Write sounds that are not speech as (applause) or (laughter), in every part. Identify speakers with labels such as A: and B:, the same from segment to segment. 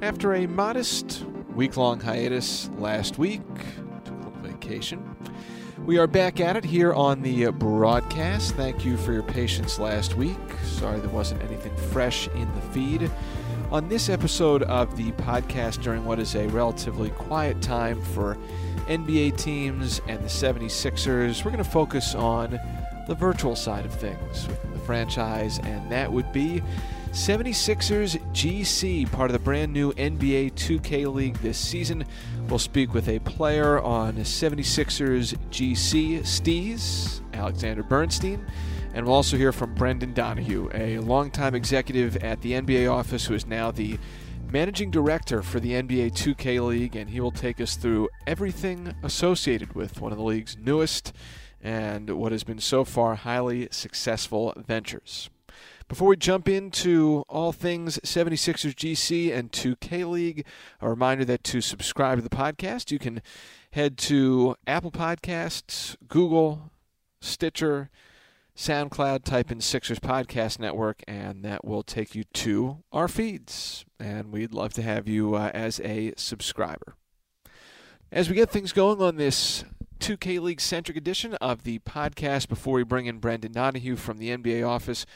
A: After a modest week long hiatus last week, took a little vacation, we are back at it here on the broadcast. Thank you for your patience last week. Sorry there wasn't anything fresh in the feed. On this episode of the podcast, during what is a relatively quiet time for NBA teams and the 76ers, we're going to focus on the virtual side of things within the franchise, and that would be 76ers GC, part of the brand new NBA 2K League this season. We'll speak with a player on 76ers GC, Steez, Alexander Bernstein, and we'll also hear from Brendan Donohue, a longtime executive at the NBA office who is now the managing director for the NBA 2K League, and he will take us through everything associated with one of the league's newest and what has been so far highly successful ventures. Before we jump into all things 76ers GC and 2K League, a reminder that to subscribe to the podcast, you can head to Apple Podcasts, Google, Stitcher, SoundCloud, type in Sixers Podcast Network, and that will take you to our feeds. And we'd love to have you uh, as a subscriber. As we get things going on this 2K League centric edition of the podcast, before we bring in Brendan Donohue from the NBA office,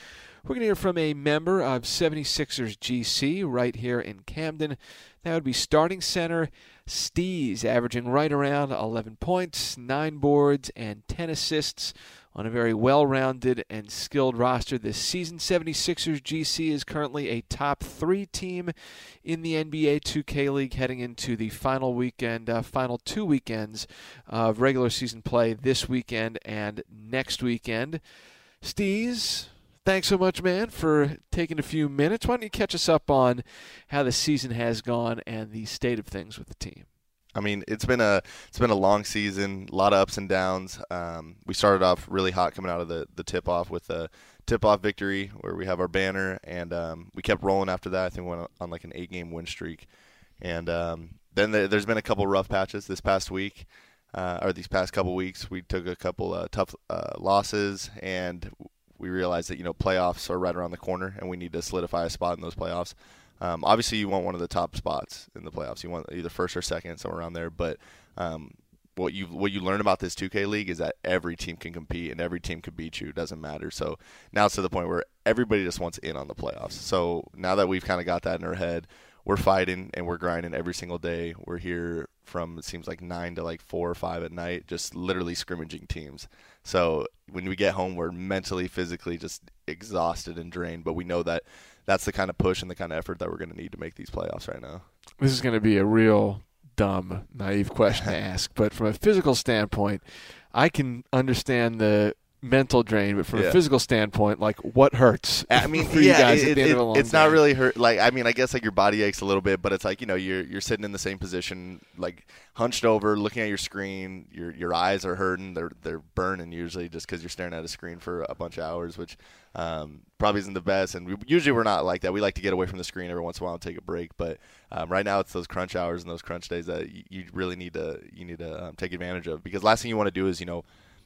A: we're going to hear from a member of 76ers GC right here in Camden. That would be starting center Steez, averaging right around 11 points, 9 boards, and 10 assists on a very well rounded and skilled roster this season. 76ers GC is currently a top three team in the NBA 2K League heading into the final weekend, uh, final two weekends of regular season play this weekend and next weekend. Steez, thanks so much, man, for taking a few minutes. Why don't you catch us up on how the season has gone and the state of things with the team?
B: I mean, it's been a it's been a long season, a lot of ups and downs. Um, we started off really hot coming out of the the tip off with a tip off victory where we have our banner, and um, we kept rolling after that. I think we went on like an eight game win streak, and um, then the, there's been a couple rough patches this past week. Uh, or these past couple weeks, we took a couple uh, tough uh, losses, and we realized that you know playoffs are right around the corner, and we need to solidify a spot in those playoffs. Um, obviously, you want one of the top spots in the playoffs. You want either first or second, somewhere around there. But um, what you what you learn about this 2K league is that every team can compete and every team can beat you. It doesn't matter. So now it's to the point where everybody just wants in on the playoffs. So now that we've kind of got that in our head, we're fighting and we're grinding every single day. We're here from it seems like nine to like four or five at night, just literally scrimmaging teams. So when we get home, we're mentally, physically just exhausted and drained. But we know that that's the kind of push and the kind of effort that we're going to need to make these playoffs right now.
A: This is going to be a real dumb, naive question to (laughs) ask, but from a physical standpoint, I can understand the mental drain, but from yeah. a physical standpoint, like what hurts?
B: I mean, yeah, it, it, it's not really hurt. Like, I mean, I guess like your body aches a little bit, but it's like you know you're you're sitting in the same position, like hunched over, looking at your screen. Your your eyes are hurting. They're they're burning usually just because you're staring at a screen for a bunch of hours, which um, probably isn't the best. And we, usually we're not like that. We like to get away from the screen every once in a while and take a break. But um, right now it's those crunch hours and those crunch days that you, you really need to you need to um, take advantage of because last thing you want to do is you know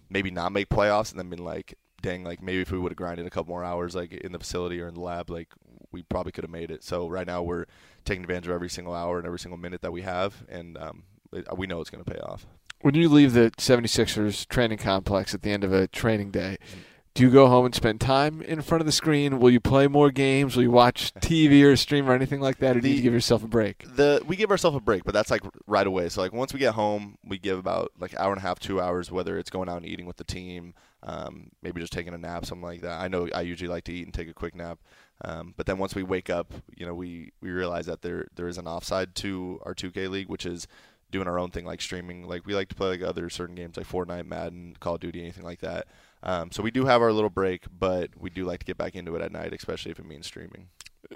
B: maybe not make playoffs and then been like, dang, like maybe if we would have grinded a couple more hours like in the facility or in the lab, like we probably could have made it. So right now we're taking advantage of every single hour and every single minute that we have, and um, it, we know it's going to pay off.
A: When you leave the 76ers training complex at the end of a training day, mm-hmm do you go home and spend time in front of the screen? Will you play more games? Will you watch TV or stream or anything like that, or do you give yourself a break?
B: The we give ourselves a break, but that's like right away. So like once we get home, we give about like hour and a half, two hours, whether it's going out and eating with the team, um, maybe just taking a nap, something like that. I know I usually like to eat and take a quick nap, um, but then once we wake up, you know, we we realize that there there is an offside to our 2K league, which is doing our own thing like streaming. Like we like to play like other certain games like Fortnite, Madden, Call of Duty, anything like that. Um, so we do have our little break, but we do like to get back into it at night, especially if it means streaming.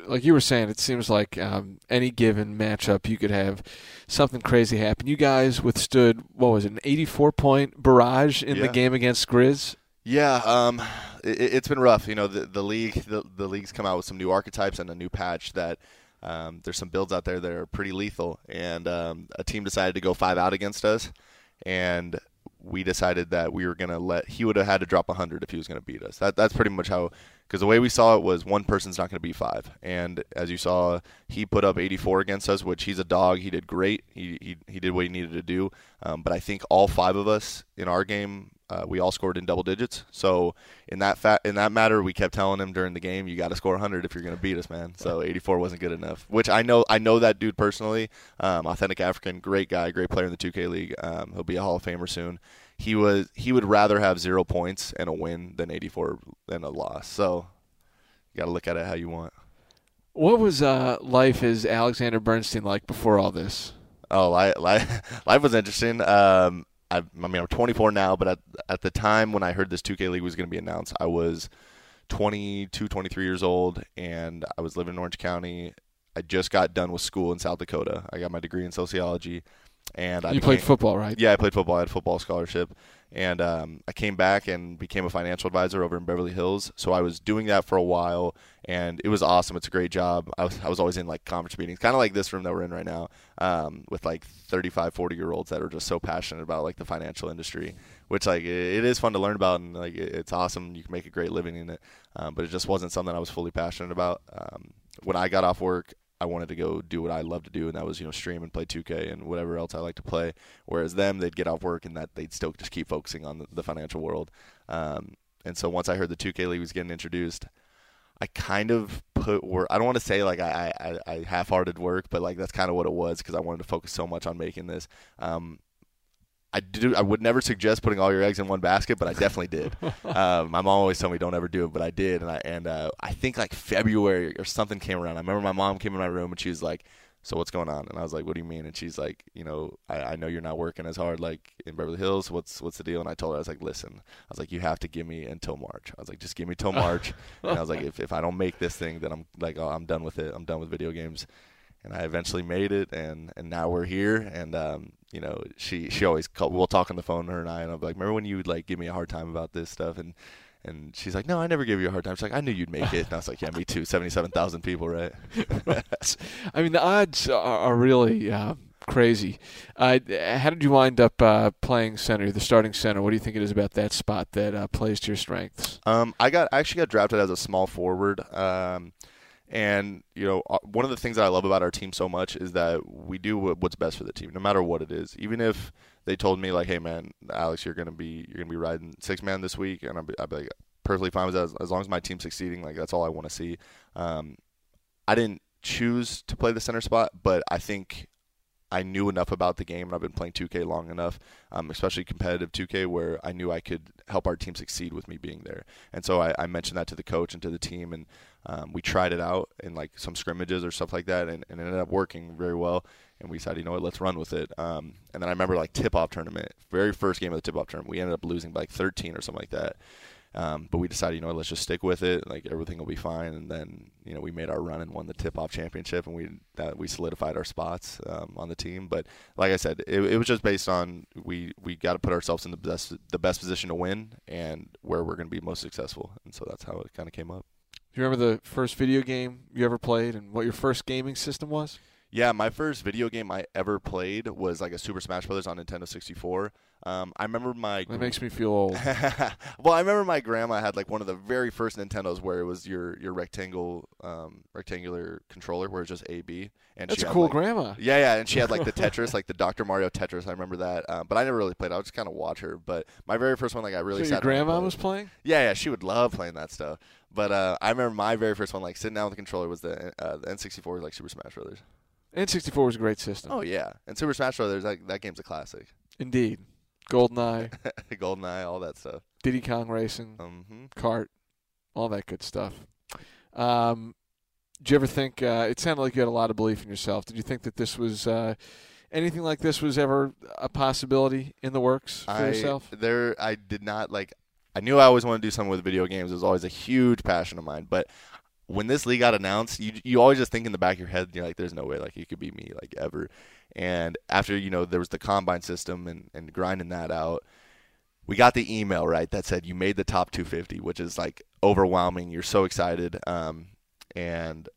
A: Like you were saying, it seems like um, any given matchup, you could have something crazy happen. You guys withstood what was it, an 84 point barrage in yeah. the game against Grizz?
B: Yeah, um, it, has been rough. You know, the, the league the, the league's come out with some new archetypes and a new patch that um, there's some builds out there that are pretty lethal, and um, a team decided to go five out against us, and we decided that we were going to let he would have had to drop 100 if he was going to beat us. That that's pretty much how because the way we saw it was one person's not going to beat five. And as you saw, he put up 84 against us, which he's a dog. He did great. He he, he did what he needed to do. Um, but I think all five of us in our game uh, we all scored in double digits. So in that fa- in that matter, we kept telling him during the game, you got to score 100 if you're going to beat us, man. So 84 wasn't good enough. Which I know I know that dude personally. Um, authentic African, great guy, great player in the 2K league. Um, he'll be a Hall of Famer soon. He was he would rather have zero points and a win than 84 and a loss. So you got to look at it how you want.
A: What was uh, life as Alexander Bernstein like before all this?
B: Oh, life, life, (laughs) life was interesting. Um, I, I mean, I'm 24 now, but at, at the time when I heard this 2K League was going to be announced, I was 22, 23 years old, and I was living in Orange County. I just got done with school in South Dakota. I got my degree in sociology, and I
A: you
B: became,
A: played football, right?
B: Yeah, I played football. I had a football scholarship, and um, I came back and became a financial advisor over in Beverly Hills. So I was doing that for a while, and it was awesome. It's a great job. I was, I was always in like conference meetings, kind of like this room that we're in right now, um, with like 35, 40 year olds that are just so passionate about like the financial industry, which like it, it is fun to learn about, and like it, it's awesome. You can make a great living in it, um, but it just wasn't something I was fully passionate about. Um, when I got off work, I wanted to go do what I love to do, and that was you know stream and play 2K and whatever else I like to play. Whereas them, they'd get off work and that they'd still just keep focusing on the, the financial world. Um, and so once I heard the 2K league was getting introduced, I kind of put work. I don't want to say like I, I, I half-hearted work, but like that's kind of what it was because I wanted to focus so much on making this. Um, I do. I would never suggest putting all your eggs in one basket, but I definitely did. um, (laughs) my mom always told me don't ever do it, but I did, and I and uh, I think like February or something came around. I remember my mom came in my room and she was like, "So what's going on?" And I was like, "What do you mean?" And she's like, "You know, I, I know you're not working as hard like in Beverly Hills. What's what's the deal?" And I told her I was like, "Listen, I was like, you have to give me until March. I was like, just give me till (laughs) March." and I was like, (laughs) if if I don't make this thing, then I'm like, oh, I'm done with it. I'm done with video games and I eventually made it, and and now we're here. And um, you know, she she always call, we'll talk on the phone, her and I, and I'm like, remember when you would like give me a hard time about this stuff, and and she's like, no, I never gave you a hard time. She's like, I knew you'd make it. And I was like, yeah, me too. Seventy-seven thousand people, right? (laughs)
A: I mean, the odds are, are really. Uh, crazy. Uh, how did you wind up uh, playing center, the starting center? What do you think it is about that spot that uh, plays to your strengths?
B: Um, I got I actually got drafted as a small forward. Um, and you know, uh, one of the things that I love about our team so much is that we do what's best for the team, no matter what it is. Even if they told me like, "Hey, man, Alex, you're gonna be you're gonna be riding six man this week," and I'd be, I'd be like, perfectly fine with that as, as, long as my team's succeeding. Like that's all I want to see. Um, I didn't choose to play the center spot, but I think I knew enough about the game, and I've been playing 2K long enough, um, especially competitive 2K, where I knew I could help our team succeed with me being there. And so I, I mentioned that to the coach and to the team, and um, we tried it out in like some scrimmages or stuff like that, and, and it ended up working very well. And we decided, you know what, let's run with it. Um, and then I remember like tip-off tournament, very first game of the tip-off tournament, we ended up losing by like 13 or something like that. Um, but we decided, you know, let's just stick with it. Like everything will be fine. And then, you know, we made our run and won the tip-off championship, and we that we solidified our spots um, on the team. But like I said, it, it was just based on we we got to put ourselves in the best the best position to win and where we're going to be most successful. And so that's how it kind of came up.
A: Do you remember the first video game you ever played and what your first gaming system was?
B: Yeah, my first video game I ever played was like a Super Smash Brothers on Nintendo 64. Um, I remember my.
A: That makes me feel old. (laughs)
B: well, I remember my grandma had like one of the very first Nintendos where it was your your rectangle um, rectangular controller where it's just A B.
A: And that's a cool
B: like,
A: grandma.
B: Yeah, yeah, and she had like the (laughs) Tetris, like the Dr. Mario Tetris. I remember that, um, but I never really played. I would just kind of watch her. But my very first one, like I really.
A: So your grandma was playing.
B: Yeah, yeah, she would love playing that stuff. But uh, I remember my very first one, like sitting down with the controller, was the uh, the N64, like Super Smash Brothers.
A: N64 was a great system.
B: Oh yeah, and Super Smash Brothers, that, that game's a classic.
A: Indeed, GoldenEye, (laughs)
B: GoldenEye, all that stuff.
A: Diddy Kong Racing,
B: mm-hmm.
A: Kart, all that good stuff. Um, did you ever think? Uh, it sounded like you had a lot of belief in yourself. Did you think that this was uh, anything like this was ever a possibility in the works for
B: I,
A: yourself?
B: There, I did not like. I knew I always wanted to do something with video games. It was always a huge passion of mine, but when this league got announced, you you always just think in the back of your head, you're like, there's no way like it could be me like ever. And after you know there was the combine system and and grinding that out, we got the email right that said you made the top 250, which is like overwhelming. You're so excited, um, and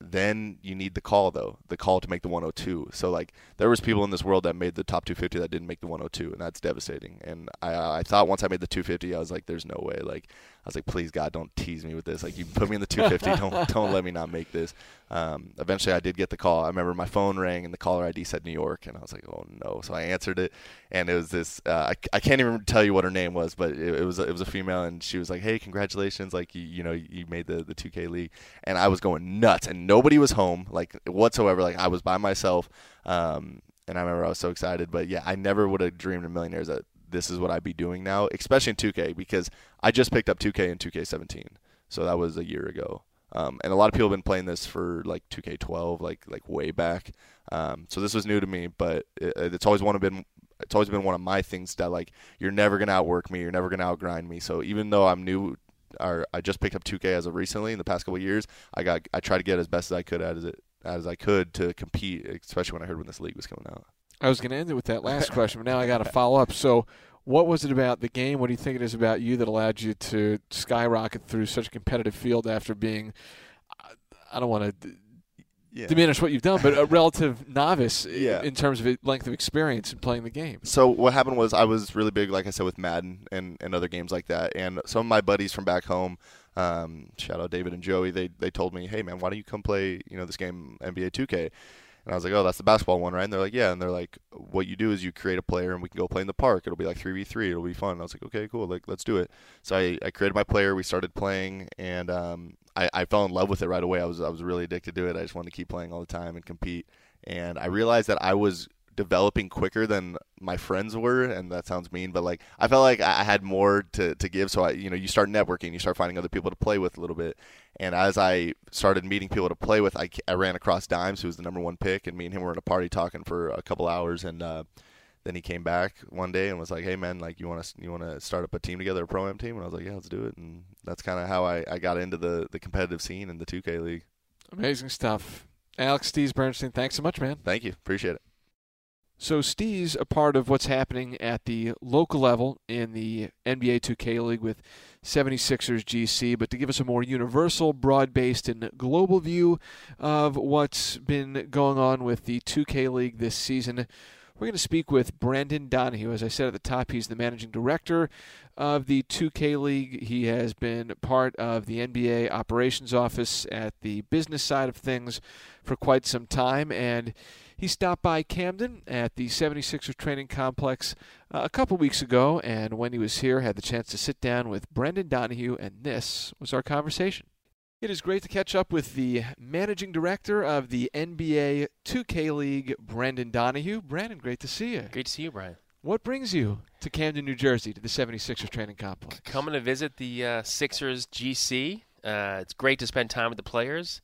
B: then you need the call though, the call to make the 102. So like there was people in this world that made the top 250 that didn't make the 102, and that's devastating. And I I thought once I made the 250, I was like, there's no way. Like I was like, please God, don't tease me with this. Like you put me in the 250, (laughs) don't don't let me not make this. Um, eventually, I did get the call. I remember my phone rang and the caller ID said New York, and I was like, oh no. So I answered it, and it was this. Uh, I, I can't even tell you what her name was, but it, it was it was a female, and she was like, hey, congratulations, like you you know you made the the 2K league, and I was going nuts, and nobody was home like whatsoever. Like I was by myself. Um, and I remember I was so excited. But yeah, I never would have dreamed in millionaires that this is what I'd be doing now, especially in 2K because I just picked up 2K in 2K17, so that was a year ago. Um, and a lot of people have been playing this for like 2K12, like like way back. Um, so this was new to me, but it, it's always one of been it's always been one of my things that like you're never gonna outwork me, you're never gonna outgrind me. So even though I'm new, or I just picked up 2K as of recently in the past couple years, I got I tried to get as best as I could as it as I could to compete, especially when I heard when this league was coming out.
A: I was going to end it with that last question, but now I got to follow up. So, what was it about the game? What do you think it is about you that allowed you to skyrocket through such a competitive field after being, I don't want to yeah. diminish what you've done, but a relative novice yeah. in terms of length of experience in playing the game.
B: So what happened was I was really big, like I said, with Madden and, and other games like that. And some of my buddies from back home, um, shout out David and Joey, they they told me, hey man, why don't you come play you know this game NBA 2K? And I was like, oh, that's the basketball one, right? And they're like, yeah. And they're like, what you do is you create a player and we can go play in the park. It'll be like 3v3. It'll be fun. And I was like, okay, cool. Like, let's do it. So I, I created my player. We started playing and um, I, I fell in love with it right away. I was, I was really addicted to it. I just wanted to keep playing all the time and compete. And I realized that I was developing quicker than my friends were and that sounds mean but like i felt like i had more to, to give so i you know you start networking you start finding other people to play with a little bit and as i started meeting people to play with i, I ran across dimes who was the number one pick and me and him were at a party talking for a couple hours and uh, then he came back one day and was like hey man like you want to you want to start up a team together a pro am team? And i was like yeah let's do it. And that's kind of how I, I got into the the competitive scene in the 2k league.
A: Amazing stuff. Alex steez bernstein thanks so much man.
B: Thank you. Appreciate it
A: so Steez a part of what's happening at the local level in the NBA 2K League with 76ers GC, but to give us a more universal, broad-based, and global view of what's been going on with the 2K League this season, we're going to speak with Brandon Donohue. As I said at the top, he's the managing director of the 2K League. He has been part of the NBA operations office at the business side of things for quite some time, and he stopped by Camden at the 76ers training complex uh, a couple weeks ago, and when he was here, had the chance to sit down with Brendan Donohue, and this was our conversation. It is great to catch up with the managing director of the NBA 2K League, Brendan Donohue. Brandon, great to see you.
C: Great to see you, Brian.
A: What brings you to Camden, New Jersey, to the 76ers training complex?
C: Coming to visit the uh, Sixers GC. Uh, it's great to spend time with the players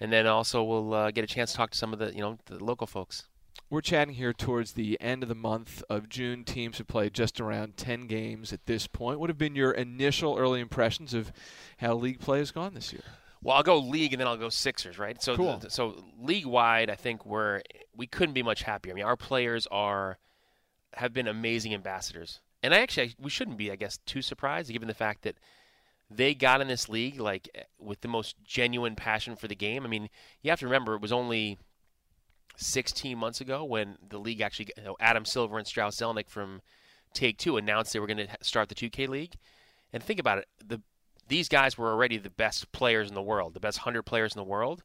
C: and then also we'll uh, get a chance to talk to some of the you know the local folks.
A: We're chatting here towards the end of the month of June. Teams have played just around 10 games at this point. What have been your initial early impressions of how league play has gone this year?
C: Well, I'll go league and then I'll go Sixers, right? So,
A: cool.
C: so league wide, I think we're we couldn't be much happier. I mean, our players are have been amazing ambassadors, and I actually we shouldn't be, I guess, too surprised given the fact that they got in this league like eh, with the most genuine passion for the game. I mean, you have to remember it was only 16 months ago when the league actually, you know, Adam Silver and Strauss Zelnick from Take Two announced they were going to start the 2K league. And think about it, the these guys were already the best players in the world, the best hundred players in the world,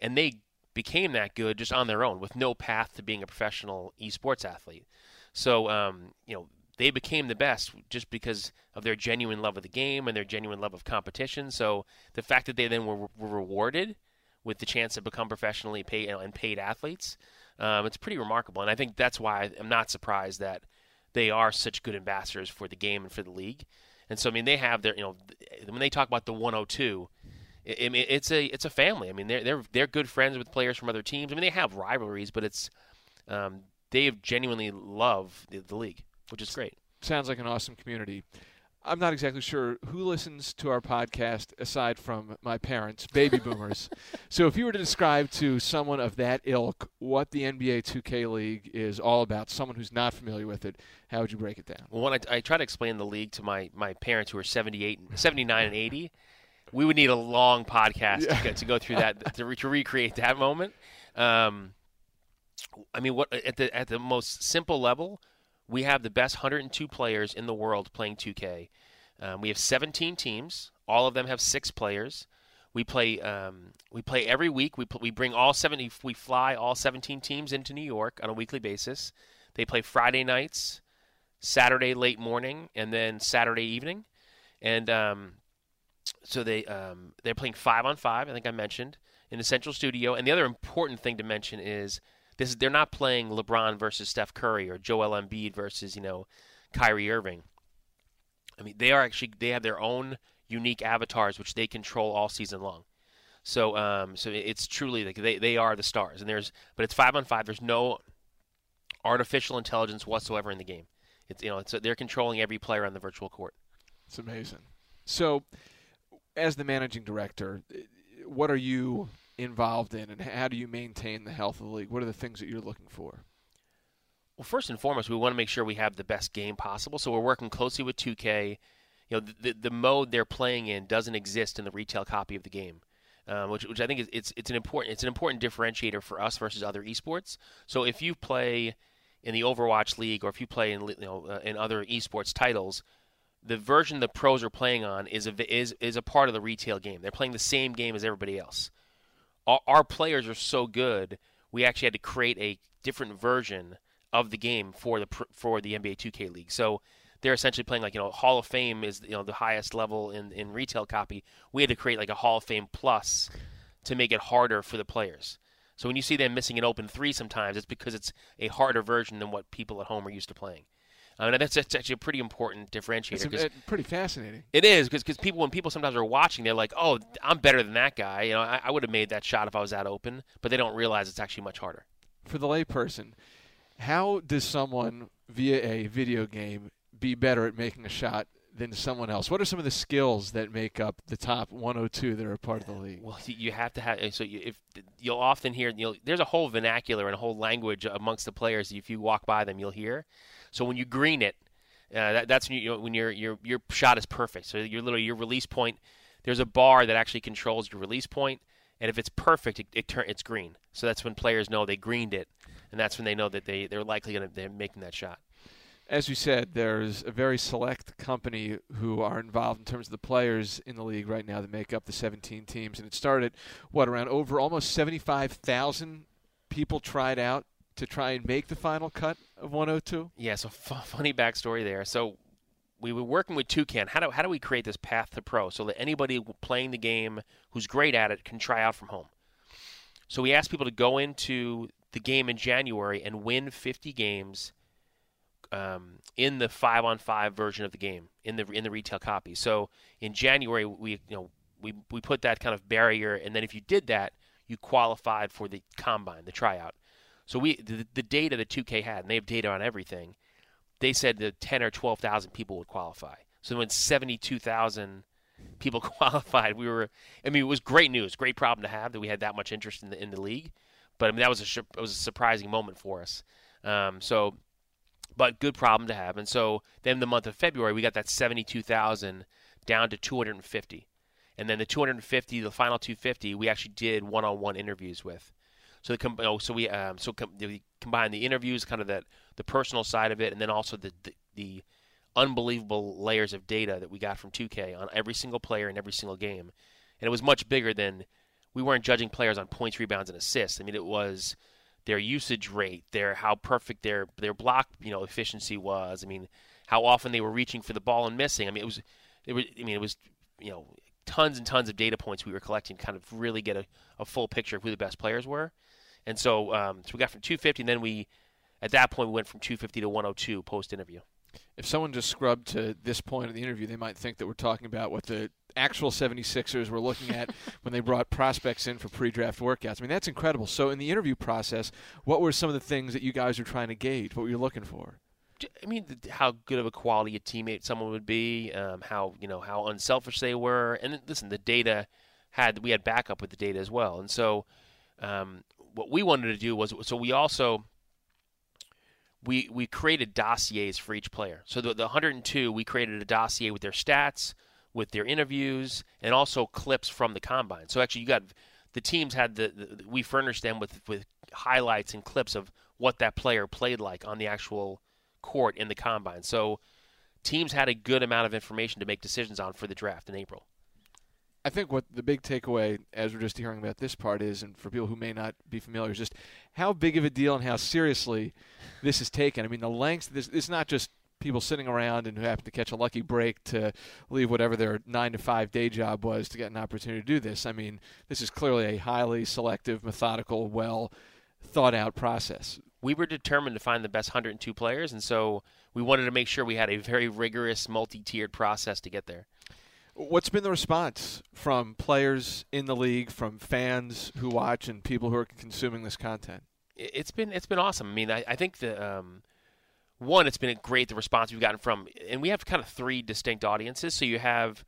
C: and they became that good just on their own with no path to being a professional esports athlete. So, um, you know, they became the best just because of their genuine love of the game and their genuine love of competition. So the fact that they then were, were rewarded with the chance to become professionally paid and paid athletes, um, it's pretty remarkable. And I think that's why I'm not surprised that they are such good ambassadors for the game and for the league. And so I mean they have their you know when they talk about the 102. I mean, it's a it's a family. I mean, they're they're they're good friends with players from other teams. I mean, they have rivalries, but it's um, they genuinely love the, the league which is great.
A: Sounds like an awesome community. I'm not exactly sure who listens to our podcast aside from my parents, baby (laughs) boomers. so, if you were to describe to someone of that ilk what the NBA 2K League is all about, someone who's not familiar with it, how would you break it down?
C: Well, when I, I try to explain the league to my, my parents who are 78, 79 and 80, we would need a long podcast yeah. to, go, to go through that to, re- to recreate that moment. Um, I mean, what at the at the most simple level, we have the best 102 players in the world playing 2K. Um, we have 17 teams. All of them have six players. We play um, we play every week. We pl- we bring all 70 we fly all 17 teams into New York on a weekly basis. They play Friday nights, Saturday late morning, and then Saturday evening. And um, so they um, they're playing five on five. I think I mentioned in the Central Studio. And the other important thing to mention is this: they're not playing LeBron versus Steph Curry or Joel Embiid versus you know Kyrie Irving. I mean, they are actually they have their own unique avatars which they control all season long. So um, so it's truly like they, they are the stars, and there's but it's five on five. There's no artificial intelligence whatsoever in the game. It's you know it's they're controlling every player on the virtual court.
A: It's amazing. So, as the managing director, what are you involved in, and how do you maintain the health of the league? What are the things that you're looking for?
C: Well, first and foremost, we want to make sure we have the best game possible. So we're working closely with 2K. You know, the the mode they're playing in doesn't exist in the retail copy of the game. Um, which, which I think is it's it's an important it's an important differentiator for us versus other esports. So if you play in the Overwatch League or if you play in you know uh, in other esports titles, the version the pros are playing on is a is is a part of the retail game. They're playing the same game as everybody else. Our, our players are so good, we actually had to create a different version of the game for the for the NBA 2K League. So they're essentially playing like you know Hall of Fame is you know the highest level in in retail copy. We had to create like a Hall of Fame plus to make it harder for the players. So when you see them missing an open three sometimes, it's because it's a harder version than what people at home are used to playing. I mean, that's, that's actually a pretty important differentiator.
A: It's a, uh, pretty fascinating.
C: It is because people when people sometimes are watching, they're like, "Oh, I'm better than that guy." You know, I, I would have made that shot if I was that open, but they don't realize it's actually much harder.
A: For the layperson, how does someone via a video game be better at making a shot than someone else? What are some of the skills that make up the top 102 that are part of the league?
C: Well, you have to have. Eh, so you, if you'll often hear, you'll, there's a whole vernacular and a whole language amongst the players. If you walk by them, you'll hear. So when you green it, uh, that, that's when, you, know when your your your shot is perfect. So you're literally your release point. There's a bar that actually controls your release point, and if it's perfect, it, it turn, it's green. So that's when players know they greened it, and that's when they know that they they're likely going to they're making that shot
A: as you said, there's a very select company who are involved in terms of the players in the league right now that make up the 17 teams. And it started, what, around over almost 75,000 people tried out to try and make the final cut of 102?
C: Yeah, so f- funny backstory there. So we were working with 2K. How do, how do we create this path to pro so that anybody playing the game who's great at it can try out from home? So we asked people to go into the game in January and win 50 games – um, in the five on five version of the game in the in the retail copy. So in January we you know we we put that kind of barrier, and then if you did that, you qualified for the combine, the tryout. So we the, the data that 2K had, and they have data on everything. They said that 10 or 12,000 people would qualify. So when 72,000 people (laughs) qualified, we were. I mean, it was great news, great problem to have that we had that much interest in the in the league. But I mean, that was a it was a surprising moment for us. Um, so but good problem to have. And so then the month of February, we got that 72,000 down to 250. And then the 250, the final 250, we actually did one-on-one interviews with. So know, so we um, so com- we combine the interviews, kind of that the personal side of it, and then also the, the, the unbelievable layers of data that we got from 2K on every single player in every single game. And it was much bigger than we weren't judging players on points, rebounds, and assists. I mean, it was their usage rate, their how perfect their their block you know efficiency was. I mean, how often they were reaching for the ball and missing. I mean, it was it was I mean it was you know tons and tons of data points we were collecting, to kind of really get a, a full picture of who the best players were. And so, um, so we got from 250, and then we at that point we went from 250 to 102 post interview
A: if someone just scrubbed to this point of the interview, they might think that we're talking about what the actual 76ers were looking at (laughs) when they brought prospects in for pre-draft workouts. I mean, that's incredible. So in the interview process, what were some of the things that you guys were trying to gauge? What were you looking for?
C: I mean, how good of a quality a teammate someone would be, um, how you know how unselfish they were, and listen, the data had we had backup with the data as well, and so um, what we wanted to do was so we also we we created dossiers for each player. So the, the 102, we created a dossier with their stats, with their interviews, and also clips from the combine. So actually, you got the teams had the, the we furnished them with with highlights and clips of what that player played like on the actual court in the combine. So teams had a good amount of information to make decisions on for the draft in April.
A: I think what the big takeaway, as we're just hearing about this part, is, and for people who may not be familiar, is just how big of a deal and how seriously this is taken. I mean, the lengths. This it's not just people sitting around and who happen to catch a lucky break to leave whatever their nine to five day job was to get an opportunity to do this. I mean, this is clearly a highly selective, methodical, well thought out process.
C: We were determined to find the best 102 players, and so we wanted to make sure we had a very rigorous, multi tiered process to get there.
A: What's been the response from players in the league, from fans who watch, and people who are consuming this content?
C: It's been it's been awesome. I mean, I, I think the um, one, it's been great the response we've gotten from, and we have kind of three distinct audiences. So you have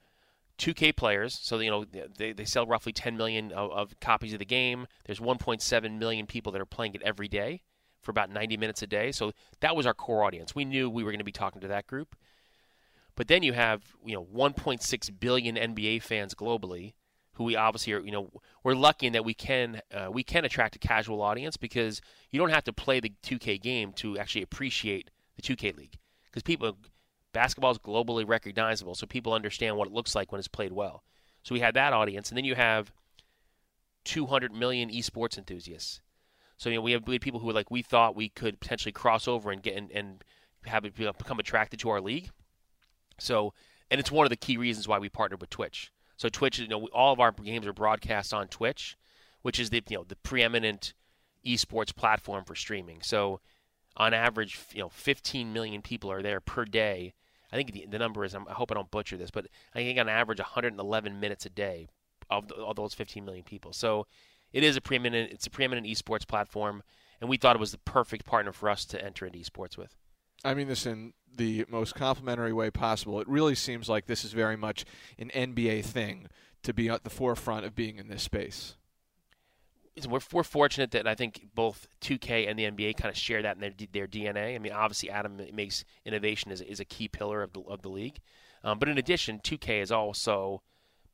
C: 2K players, so you know they, they sell roughly 10 million of, of copies of the game. There's 1.7 million people that are playing it every day for about 90 minutes a day. So that was our core audience. We knew we were going to be talking to that group. But then you have, you know, 1.6 billion NBA fans globally, who we obviously are, you know, we're lucky in that we can uh, we can attract a casual audience because you don't have to play the 2K game to actually appreciate the 2K league because people basketball is globally recognizable, so people understand what it looks like when it's played well. So we had that audience, and then you have 200 million esports enthusiasts. So you know we have, we people who are like we thought we could potentially cross over and get and, and have become attracted to our league so, and it's one of the key reasons why we partnered with Twitch. So Twitch, you know, all of our games are broadcast on Twitch, which is the you know the preeminent esports platform for streaming. So, on average, you know, 15 million people are there per day. I think the, the number is I hope I don't butcher this, but I think on average 111 minutes a day of, of those 15 million people. So, it is a preeminent it's a preeminent esports platform, and we thought it was the perfect partner for us to enter into esports with.
A: I mean in the most complimentary way possible. It really seems like this is very much an NBA thing to be at the forefront of being in this space.
C: We're, we're fortunate that I think both 2K and the NBA kind of share that in their their DNA. I mean, obviously, Adam makes innovation is, is a key pillar of the, of the league. Um, but in addition, 2K has also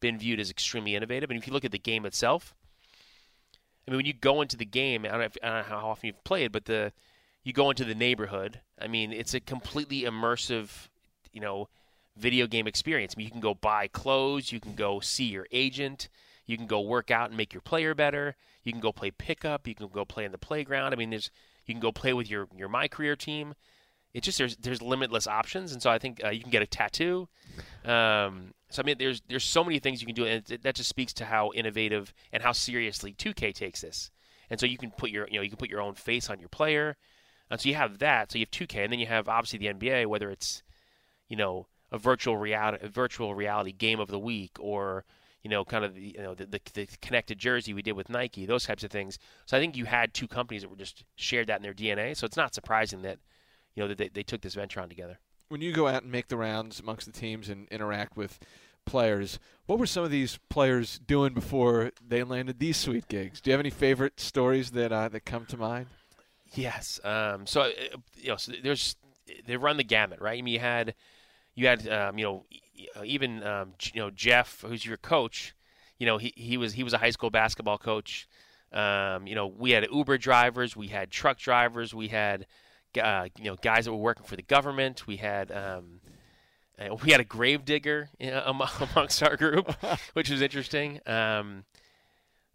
C: been viewed as extremely innovative. And if you look at the game itself, I mean, when you go into the game, I don't know, if, I don't know how often you've played, but the you go into the neighborhood. I mean, it's a completely immersive, you know, video game experience. I mean, you can go buy clothes, you can go see your agent, you can go work out and make your player better. You can go play pickup, you can go play in the playground. I mean, there's you can go play with your your my career team. It's just there's there's limitless options, and so I think uh, you can get a tattoo. Um, so I mean, there's there's so many things you can do, and it, that just speaks to how innovative and how seriously 2K takes this. And so you can put your you know you can put your own face on your player. And so you have that. So you have 2K, and then you have obviously the NBA, whether it's you know a virtual reality, a virtual reality game of the week, or you know, kind of the, you know the, the, the, connected jersey we did with Nike, those types of things. So I think you had two companies that were just shared that in their DNA. So it's not surprising that you know that they, they took this venture on together.
A: When you go out and make the rounds amongst the teams and interact with players, what were some of these players doing before they landed these sweet gigs? Do you have any favorite stories that uh, that come to mind?
C: Yes. Um, so uh, you know, so there's they run the gamut, right? I mean, you had you had um, you know even um, you know Jeff, who's your coach. You know, he he was he was a high school basketball coach. Um, you know, we had Uber drivers, we had truck drivers, we had uh, you know guys that were working for the government. We had um, uh, we had a grave digger you know, (laughs) amongst our group, (laughs) which was interesting. Um,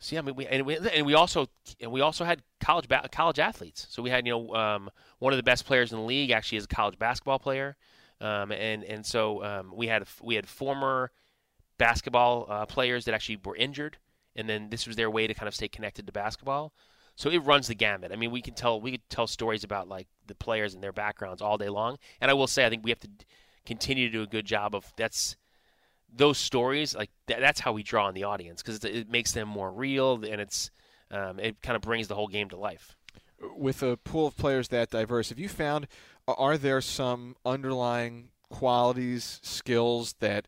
C: yeah, I mean, we and we and we also and we also had college ba- college athletes. So we had you know um, one of the best players in the league actually is a college basketball player, um, and and so um, we had we had former basketball uh, players that actually were injured, and then this was their way to kind of stay connected to basketball. So it runs the gamut. I mean, we can tell we could tell stories about like the players and their backgrounds all day long. And I will say, I think we have to continue to do a good job of that's those stories like th- that's how we draw on the audience because it, it, makes them more real and it's um, it kind of brings the whole game to life.
A: With a pool of players that diverse have you found are there some underlying qualities skills that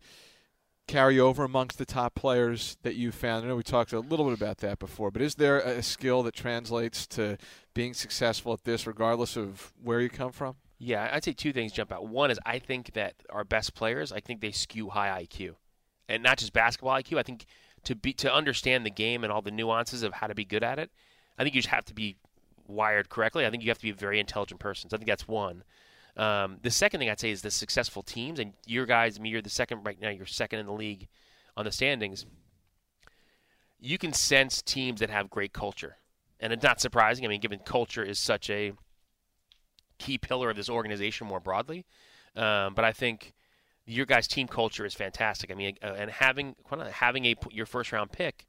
A: carry over amongst the top players that you found? I know we talked a little bit about that before but is there a skill that translates to being successful at this regardless of where you come from
C: yeah, I'd say two things jump out. One is I think that our best players, I think they skew high IQ, and not just basketball IQ. I think to be to understand the game and all the nuances of how to be good at it, I think you just have to be wired correctly. I think you have to be a very intelligent person. So I think that's one. Um, the second thing I'd say is the successful teams, and your guys, I mean, you're the second right now. You're second in the league on the standings. You can sense teams that have great culture, and it's not surprising. I mean, given culture is such a key pillar of this organization more broadly, um, but I think your guys' team culture is fantastic. I mean, uh, and having having a your first round pick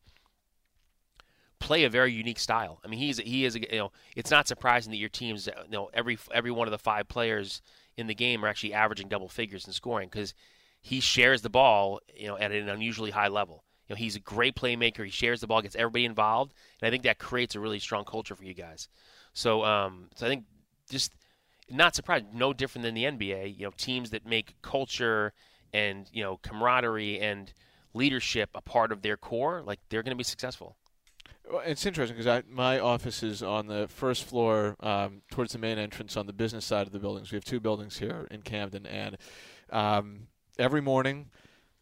C: play a very unique style. I mean, he's he is you know it's not surprising that your teams you know every every one of the five players in the game are actually averaging double figures in scoring because he shares the ball you know at an unusually high level. You know, he's a great playmaker. He shares the ball, gets everybody involved, and I think that creates a really strong culture for you guys. So, um, so I think just not surprised, no different than the NBA. You know, teams that make culture and you know camaraderie and leadership a part of their core, like they're going to be successful.
A: Well, it's interesting because my office is on the first floor um, towards the main entrance on the business side of the buildings. We have two buildings here in Camden, and um, every morning,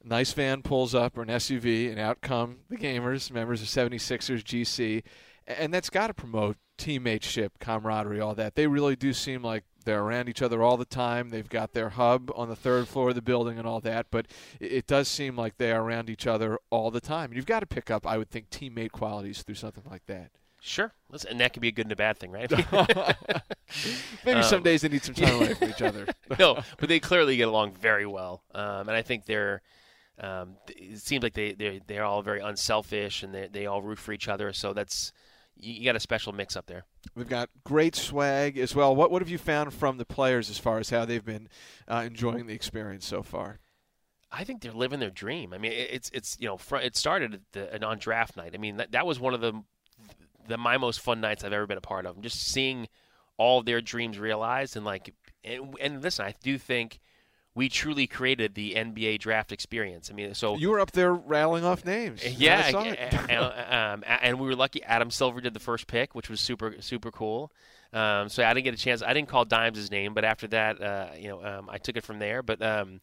A: a nice van pulls up or an SUV, and out come the gamers, members of 76ers GC, and that's got to promote teammateship, camaraderie, all that. They really do seem like they're around each other all the time. They've got their hub on the third floor of the building and all that, but it does seem like they are around each other all the time. You've got to pick up, I would think, teammate qualities through something like that.
C: Sure, Listen, and that could be a good and a bad thing, right? (laughs) (laughs)
A: Maybe um, some days they need some time away from each other. (laughs)
C: no, but they clearly get along very well, um, and I think they're. Um, it seems like they they they're all very unselfish and they they all root for each other. So that's you got a special mix up there.
A: We've got great swag as well. What what have you found from the players as far as how they've been uh, enjoying the experience so far?
C: I think they're living their dream. I mean, it's it's you know it started the, on draft night. I mean that, that was one of the the my most fun nights I've ever been a part of. Just seeing all their dreams realized and like and, and listen, I do think we truly created the NBA draft experience. I mean, so
A: you were up there rattling off names.
C: Yeah, and, um, and, we were lucky. Adam Silver did the first pick, which was super super cool. Um, so I didn't get a chance. I didn't call Dimes' name, but after that, uh, you know, um, I took it from there. But um,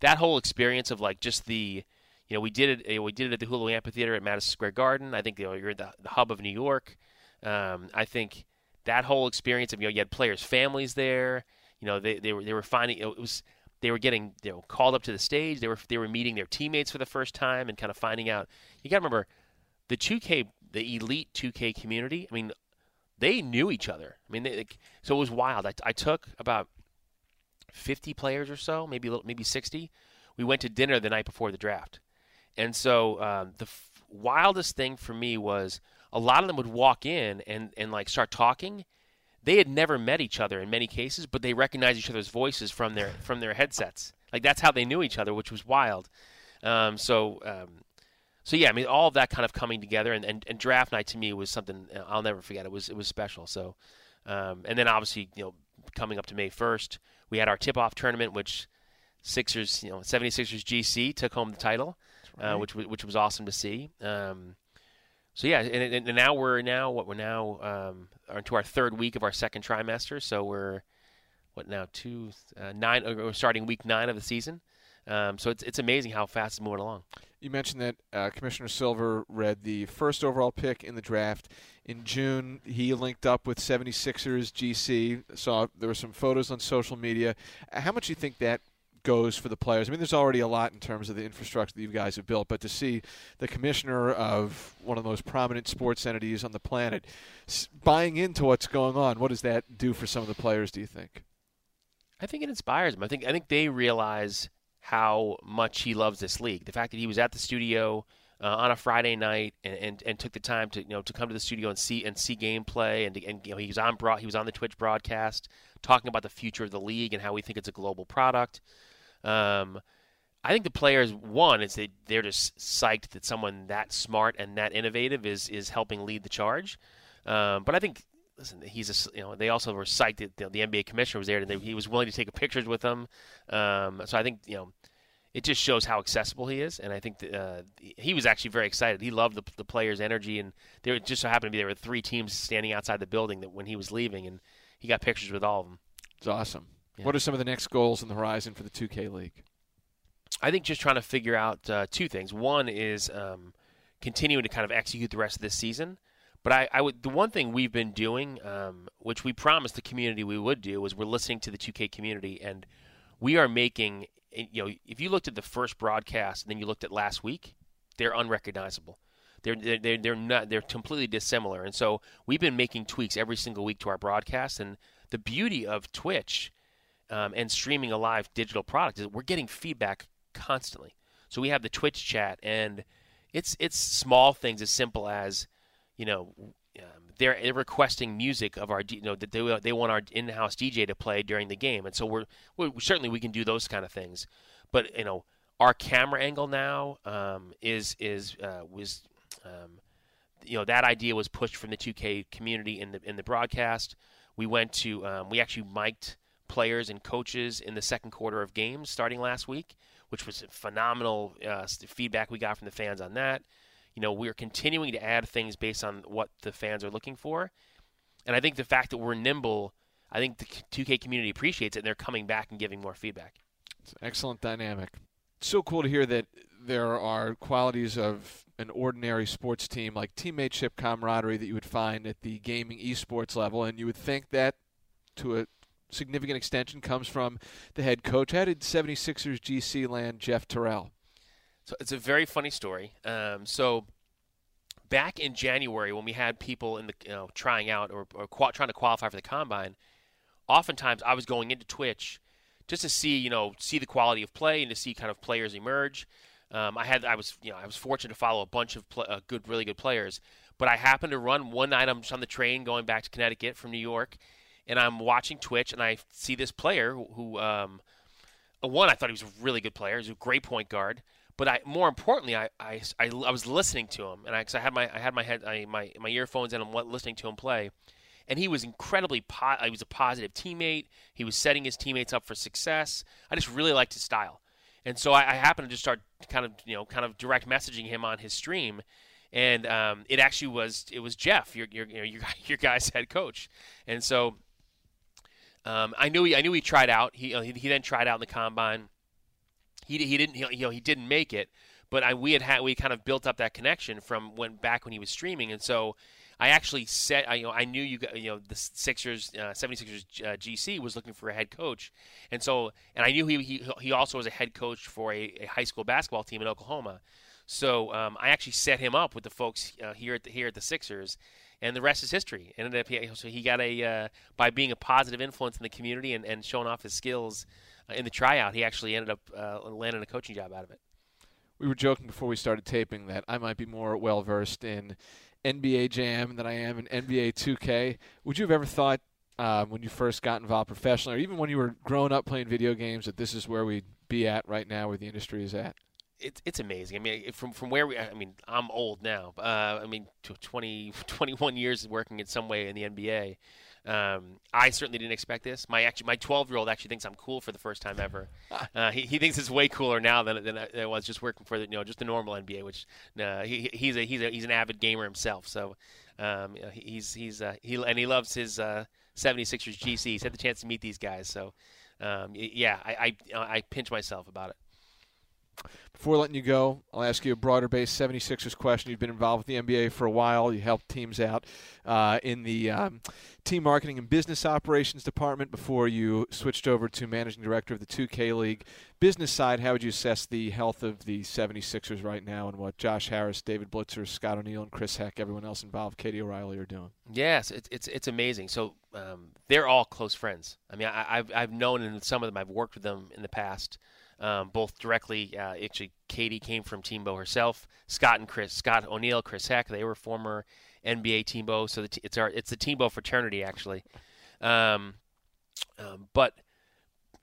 C: that whole experience of like just the, you know, we did it. We did it at the Hulu Amphitheater at Madison Square Garden. I think you know, you're the, the hub of New York. Um, I think that whole experience of you know you had players' families there. You know, they, they were they were finding it was they were getting you know called up to the stage. They were they were meeting their teammates for the first time and kind of finding out. You got to remember the 2K the elite 2K community. I mean, they knew each other. I mean, they, so it was wild. I, I took about 50 players or so, maybe maybe 60. We went to dinner the night before the draft, and so um, the f- wildest thing for me was a lot of them would walk in and and like start talking, they had never met each other in many cases, but they recognized each other's voices from their from their headsets. Like that's how they knew each other, which was wild. Um, so, um, so yeah, I mean, all of that kind of coming together, and, and, and, draft night to me was something uh, I'll never forget. It was it was special. So, um, and then obviously, you know, coming up to May first, we had our tip-off tournament, which Sixers, you know, 76ers GC took home the title, uh, right. uh, which which was awesome to see. Um, so yeah, and, and, now we're now what we're now um, into our third week of our second trimester. So we're what now two uh, nine? Uh, we're starting week nine of the season. Um, so it's it's amazing how fast it's moving along.
A: You mentioned that uh, Commissioner Silver read the first overall pick in the draft in June. He linked up with 76ers GC. Saw there were some photos on social media. How much do you think that goes for the players. I mean, there's already a lot in terms of the infrastructure that you guys have built, but to see the commissioner of one of the most prominent sports entities on the planet buying into what's going on, what does that do for some of the players? Do you think?
C: I think it inspires them. I think I think they realize how much he loves this league. The fact that he was at the studio uh, on a Friday night and, and, and, took the time to you know to come to the studio and see and see gameplay and, and you know, he was on broad, he was on the Twitch broadcast talking about the future of the league and how we think it's a global product. Um, I think the players one is they they're just psyched that someone that smart and that innovative is is helping lead the charge. Um, but I think listen, he's a, you know they also were psyched that the, the NBA commissioner was there and they, he was willing to take pictures with them. Um, so I think you know it just shows how accessible he is, and I think that, uh, he was actually very excited. He loved the, the players' energy, and there just so happened to be there were three teams standing outside the building that when he was leaving, and he got pictures with all of them.
A: It's awesome. Yeah. What are some of the next goals in the horizon for the 2K League?
C: I think just trying to figure out uh, two things. One is um, continuing to kind of execute the rest of this season, But I, I would the one thing we've been doing, um, which we promised the community we would do, was we're listening to the 2K community, and we are making. You know, if you looked at the first broadcast and then you looked at last week, they're unrecognizable. They're they're they're not they're completely dissimilar, and so we've been making tweaks every single week to our broadcast. And the beauty of Twitch um, and streaming a live digital product is we're getting feedback constantly. So we have the Twitch chat, and it's it's small things as simple as, you know, um, they're, they're requesting music of our, you know, that they they want our in-house DJ to play during the game, and so we're, we're certainly we can do those kind of things, but you know, our camera angle now um, is is uh, was. Um, you know that idea was pushed from the 2K community in the in the broadcast. We went to um, we actually mic'd players and coaches in the second quarter of games starting last week, which was phenomenal uh, feedback we got from the fans on that. You know, we're continuing to add things based on what the fans are looking for. And I think the fact that we're nimble, I think the 2K community appreciates it and they're coming back and giving more feedback.
A: It's an excellent dynamic. so cool to hear that there are qualities of an ordinary sports team like teammateship camaraderie that you would find at the gaming esports level and you would think that to a significant extension comes from the head coach. How did 76ers GC land Jeff Terrell?
C: So it's a very funny story. Um, so back in January, when we had people in the you know, trying out or, or qual- trying to qualify for the combine, oftentimes I was going into Twitch just to see you know see the quality of play and to see kind of players emerge. Um, I had I was you know I was fortunate to follow a bunch of pl- uh, good really good players, but I happened to run one night. I'm on the train going back to Connecticut from New York, and I'm watching Twitch, and I see this player who, um, one, I thought he was a really good player. He's a great point guard. But I, more importantly, I, I, I, I was listening to him, and I, I had my, I had my head, I, my, my earphones and I'm listening to him play, and he was incredibly, po- he was a positive teammate. He was setting his teammates up for success. I just really liked his style, and so I, I happened to just start kind of, you know, kind of direct messaging him on his stream, and um, it actually was, it was Jeff, your, your, your, (laughs) your guy's head coach, and so um, I knew he I knew he tried out. He, he, he then tried out in the combine. He he didn't he, you know he didn't make it, but I we had had we kind of built up that connection from when back when he was streaming, and so I actually said I you know I knew you you know the Sixers uh, 76ers uh, GC was looking for a head coach, and so and I knew he he, he also was a head coach for a, a high school basketball team in Oklahoma. So um, I actually set him up with the folks uh, here at the, here at the Sixers, and the rest is history. Ended up so he got a uh, by being a positive influence in the community and, and showing off his skills uh, in the tryout. He actually ended up uh, landing a coaching job out of it.
A: We were joking before we started taping that I might be more well versed in NBA Jam than I am in NBA 2K. Would you have ever thought um, when you first got involved professionally, or even when you were growing up playing video games, that this is where we'd be at right now, where the industry is at?
C: It's it's amazing. I mean, from from where we, I mean, I'm old now. Uh, I mean, 20, (laughs) 21 years working in some way in the NBA. Um, I certainly didn't expect this. My actually, my 12 year old actually thinks I'm cool for the first time ever. (laughs) Uh, he, he thinks it's way cooler now than than it was just working for the you know just the normal NBA. Which uh, he he's a he's a he's an avid gamer himself. So um, he's he's uh, he and he loves his uh, 76ers GC. He's had the chance to meet these guys. So um, yeah, I, I I pinch myself about it.
A: Before letting you go, I'll ask you a broader based 76ers question. You've been involved with the NBA for a while. You helped teams out uh, in the um, team marketing and business operations department before you switched over to managing director of the 2K League. Business side, how would you assess the health of the 76ers right now and what Josh Harris, David Blitzer, Scott O'Neill, and Chris Heck, everyone else involved, Katie O'Reilly, are doing?
C: Yes, it's, it's, it's amazing. So um, they're all close friends. I mean, I, I've, I've known and some of them, I've worked with them in the past um, both directly. Uh, actually, Katie came from TMBO herself. Scott and Chris, Scott O'Neill, Chris Heck, they were former NBA TMBO. So the, it's our it's the TMBO fraternity actually. Um, um, but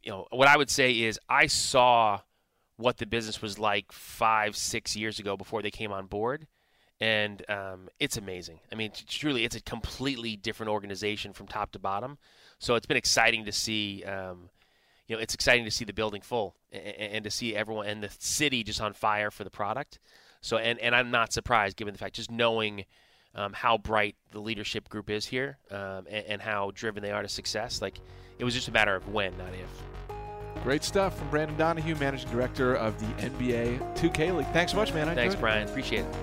C: you know what I would say is I saw what the business was like five six years ago before they came on board. And um, it's amazing. I mean, truly, it's a completely different organization from top to bottom. So it's been exciting to see um, you know, it's exciting to see the building full and, and, to see everyone and the city just on fire for the product. So, and, and I'm not surprised given the fact just knowing um, how bright the leadership group is here um, and, and, how driven they are to success. Like, it was just a matter of when, not if.
A: Great stuff from Brendan Donohue, managing director of the NBA 2K League. Thanks so much, man. I
C: Thanks, Brian. Appreciate it.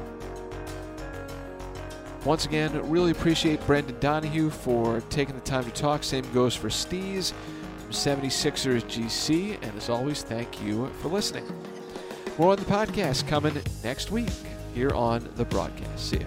A: Once again, really appreciate Brendan Donohue for taking the time to talk. Same goes for Steez from 76ers GC. And as always, thank you for listening. More on the podcast coming next week here on the broadcast. See ya.